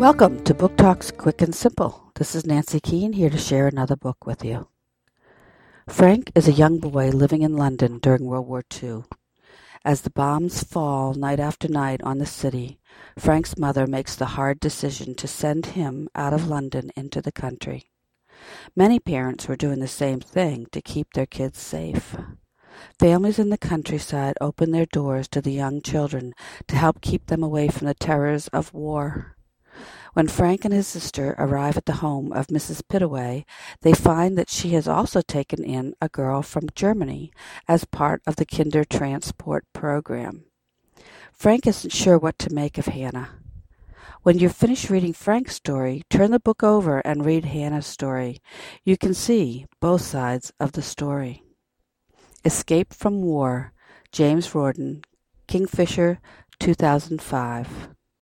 Welcome to Book Talks Quick and Simple. This is Nancy Keane here to share another book with you. Frank is a young boy living in London during World War II. As the bombs fall night after night on the city, Frank's mother makes the hard decision to send him out of London into the country. Many parents were doing the same thing to keep their kids safe. Families in the countryside opened their doors to the young children to help keep them away from the terrors of war. When Frank and his sister arrive at the home of Mrs. Pittaway, they find that she has also taken in a girl from Germany as part of the Kindertransport program. Frank isn't sure what to make of Hannah. When you're finished reading Frank's story, turn the book over and read Hannah's story. You can see both sides of the story. Escape from War, James Riordan, Kingfisher, 2005.